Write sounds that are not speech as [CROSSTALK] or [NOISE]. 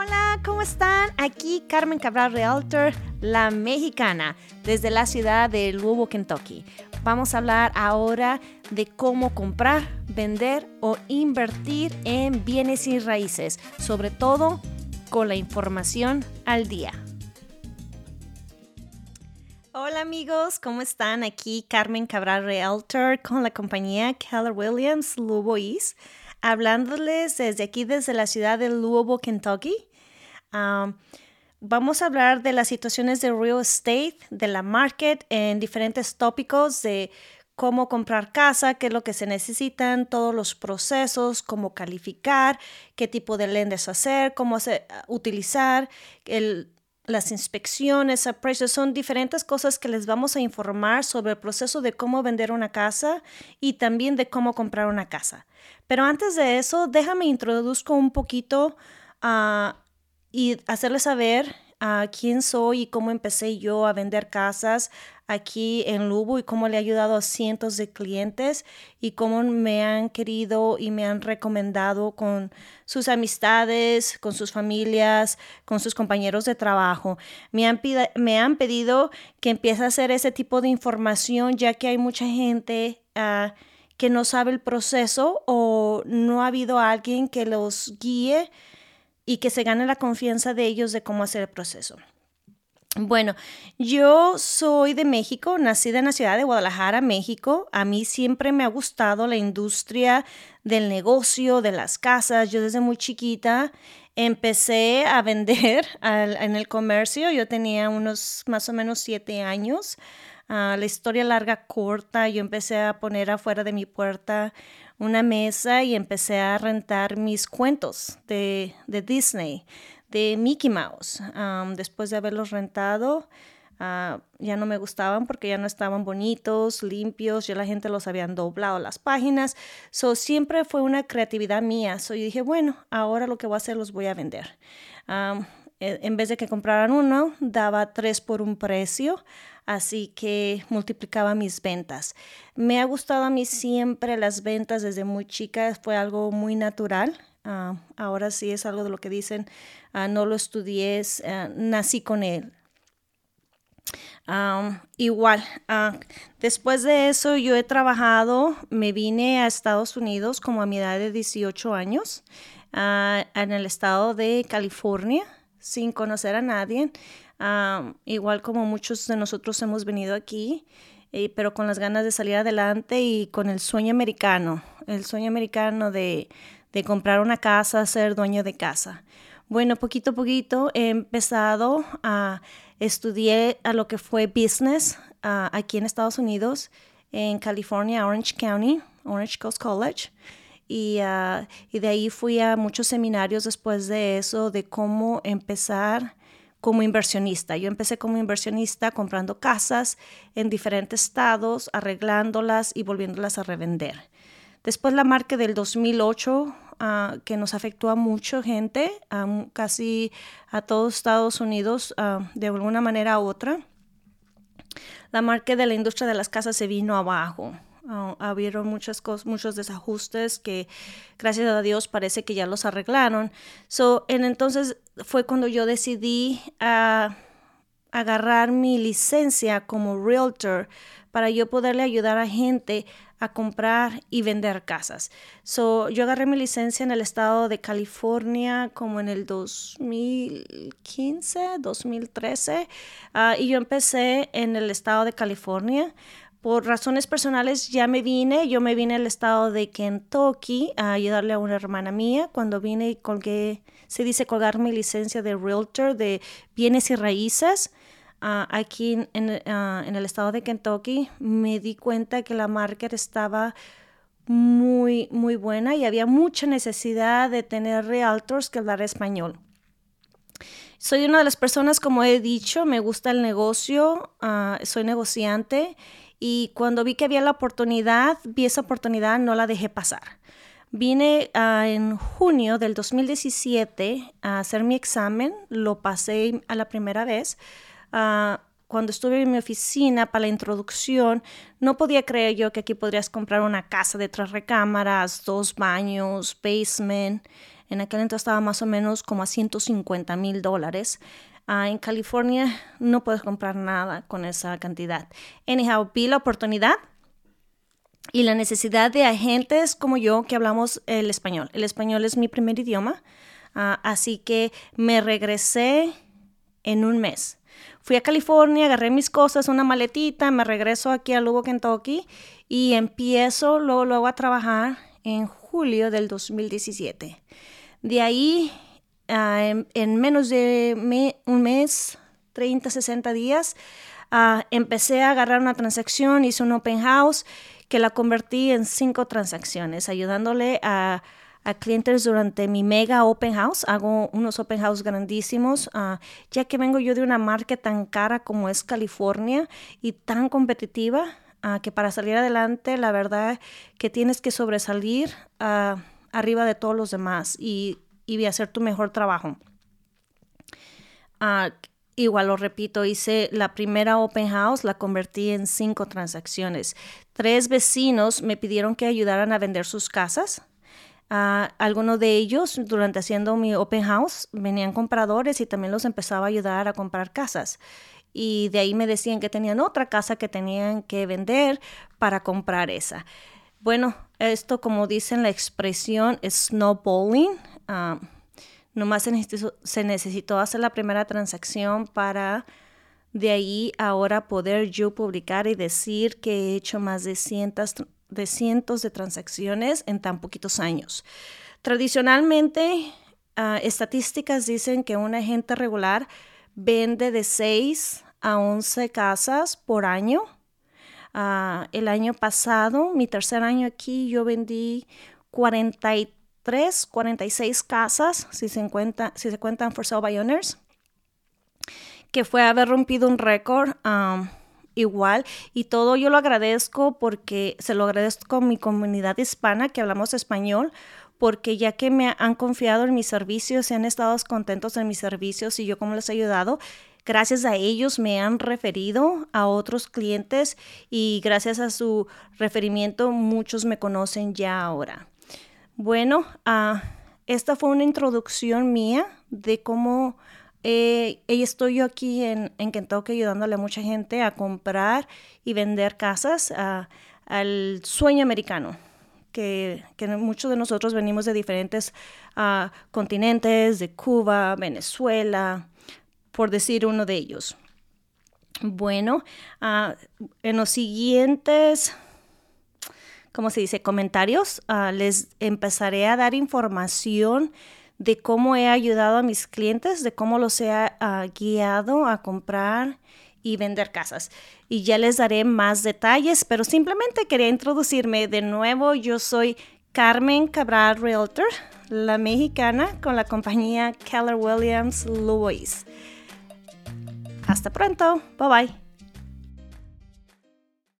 Hola, ¿cómo están? Aquí Carmen Cabral Realtor, la mexicana, desde la ciudad de Louisville, Kentucky. Vamos a hablar ahora de cómo comprar, vender o invertir en bienes y raíces, sobre todo con la información al día. Hola amigos, ¿cómo están? Aquí Carmen Cabral Realtor con la compañía Keller Williams Louisville hablándoles desde aquí, desde la ciudad de Louisville, Kentucky. Vamos a hablar de las situaciones de real estate, de la market, en diferentes tópicos de cómo comprar casa, qué es lo que se necesitan, todos los procesos, cómo calificar, qué tipo de lenders hacer, cómo hacer, utilizar el, las inspecciones, precios, son diferentes cosas que les vamos a informar sobre el proceso de cómo vender una casa y también de cómo comprar una casa. Pero antes de eso, déjame introduzco un poquito a y hacerles saber a quién soy y cómo empecé yo a vender casas aquí en Lubo y cómo le he ayudado a cientos de clientes y cómo me han querido y me han recomendado con sus amistades, con sus familias, con sus compañeros de trabajo. Me han, me han pedido que empiece a hacer ese tipo de información ya que hay mucha gente ah, que no sabe el proceso o no ha habido alguien que los guíe y que se gane la confianza de ellos de cómo hacer el proceso. Bueno, yo soy de México, nacida en la ciudad de Guadalajara, México. A mí siempre me ha gustado la industria del negocio, de las casas. Yo desde muy chiquita empecé a vender [LAUGHS] en el comercio. Yo tenía unos más o menos siete años. Ah, la historia larga, corta, yo empecé a poner afuera de mi puerta una mesa y empecé a rentar mis cuentos de, Disney, de Mickey Mouse. después de haberlos rentado, ah, ya no me gustaban porque ya no estaban bonitos, limpios, ya la gente los habían doblado las páginas. So, siempre fue una creatividad mía. So, dije, bueno, ahora lo que voy a hacer los voy a vender. En vez de que compraran uno, daba tres por un precio así que multiplicaba mis ventas. Me ha gustado a mí siempre las ventas desde muy chica, fue algo muy natural. Ah, ahora sí es algo de lo que dicen, ah, no lo estudié, ah, nací con él. igual, después de eso yo he trabajado, me vine a Estados Unidos como a mi edad de 18 años, en el estado de California, sin conocer a nadie igual como muchos de nosotros hemos venido aquí, eh, pero con las ganas de salir adelante y con el sueño americano, el sueño americano de, de comprar una casa, ser dueño de casa. Bueno, poquito a poquito he empezado a estudiar a lo que fue business aquí en Estados Unidos, en California, Orange County, Orange Coast College. Y, y, de ahí fui a muchos seminarios después de eso, de cómo empezar como inversionista. Yo empecé como inversionista comprando casas en diferentes estados, arreglándolas y volviéndolas a revender. Después la marca del 2008, ah, que nos afectó a mucha gente, casi a todos Estados Unidos, ah, de alguna manera u otra. La marca de la industria de las casas se vino abajo. Uh, habieron muchas cosas, muchos desajustes que gracias a Dios parece que ya los arreglaron. So, en entonces fue cuando yo decidí a agarrar mi licencia como realtor para yo poderle ayudar a gente a comprar y vender casas. So, yo agarré mi licencia en el estado de California como en el 2015, 2013, ah, y yo empecé en el estado de California por razones personales ya me vine, yo me vine al estado de Kentucky a ayudarle a una hermana mía cuando vine y colgué, se dice colgar mi licencia de realtor de bienes y raíces. Ah, aquí ah, en, el estado de Kentucky me di cuenta que la market estaba muy, muy buena y había mucha necesidad de tener realtors que hablar español. Soy una de las personas, como he dicho, me gusta el negocio, ah, soy negociante y cuando vi que había la oportunidad, vi esa oportunidad, no la dejé pasar. Vine ah, en junio del 2017 a hacer mi examen, lo pasé a la primera vez. Ah, cuando estuve en mi oficina para la introducción, no podía creer yo que aquí podrías comprar una casa de tres recámaras, dos baños, basement. En aquel entonces estaba más o menos como a 150 mil dólares. Ah, en California no puedes comprar nada con esa cantidad. Anyhow, vi la oportunidad y la necesidad de agentes como yo que hablamos el español. El español es mi primer idioma, ah, así que me regresé en un mes. Fui a California, agarré mis cosas, una maletita, me regreso aquí a Lugo, Kentucky y empiezo luego, luego a trabajar en julio del 2017. De ahí Ah, en, menos de un mes, 30, 60 días, uh, empecé a agarrar una transacción, hice un open house que la convertí en cinco transacciones, ayudándole a, a clientes durante mi mega open house. Hago unos open house grandísimos, uh, ya que vengo yo de una marca tan cara como es California y tan competitiva, que para salir adelante, la verdad que tienes que sobresalir arriba de todos los demás. Y y hacer tu mejor trabajo. Ah, igual lo repito, hice la primera open house, la convertí en cinco transacciones. Tres vecinos me pidieron que ayudaran a vender sus casas. Uh, algunos de ellos, durante haciendo mi open house, venían compradores y también los empezaba a ayudar a comprar casas. Y de ahí me decían que tenían otra casa que tenían que vender para comprar esa. Bueno, esto como dicen la expresión snowballing, uh, nomás se necesitó, hacer la primera transacción para de ahí ahora poder yo publicar y decir que he hecho más de cientos de, cientos de transacciones en tan poquitos años. Tradicionalmente, uh, estadísticas dicen que un agente regular vende de 6 a 11 casas por año. Uh, el año pasado, mi tercer año aquí, yo vendí 43 46 casas, si se, cuenta, si se cuentan for sale by owners, que fue haber rompido un récord um, igual. Y todo yo lo agradezco porque se lo agradezco a mi comunidad hispana que hablamos español, porque ya que me han confiado en mis servicios y han estado contentos en mis servicios y yo como les he ayudado, gracias a ellos me han referido a otros clientes y gracias a su referimiento muchos me conocen ya ahora. Bueno, uh, esta fue una introducción mía de cómo eh, estoy yo aquí en, en, Kentucky ayudándole a mucha gente a comprar y vender casas al sueño americano. Que, que, muchos de nosotros venimos de diferentes uh, continentes, de Cuba, Venezuela, por decir uno de ellos. Bueno, en los siguientes como se dice, comentarios, ah, les empezaré a dar información de cómo he ayudado a mis clientes, de cómo los he ah, guiado a comprar y vender casas. Y ya les daré más detalles, pero simplemente quería introducirme de nuevo. Yo soy Carmen Cabral Realtor, la mexicana con la compañía Keller Williams Lewis. Hasta pronto. Bye bye.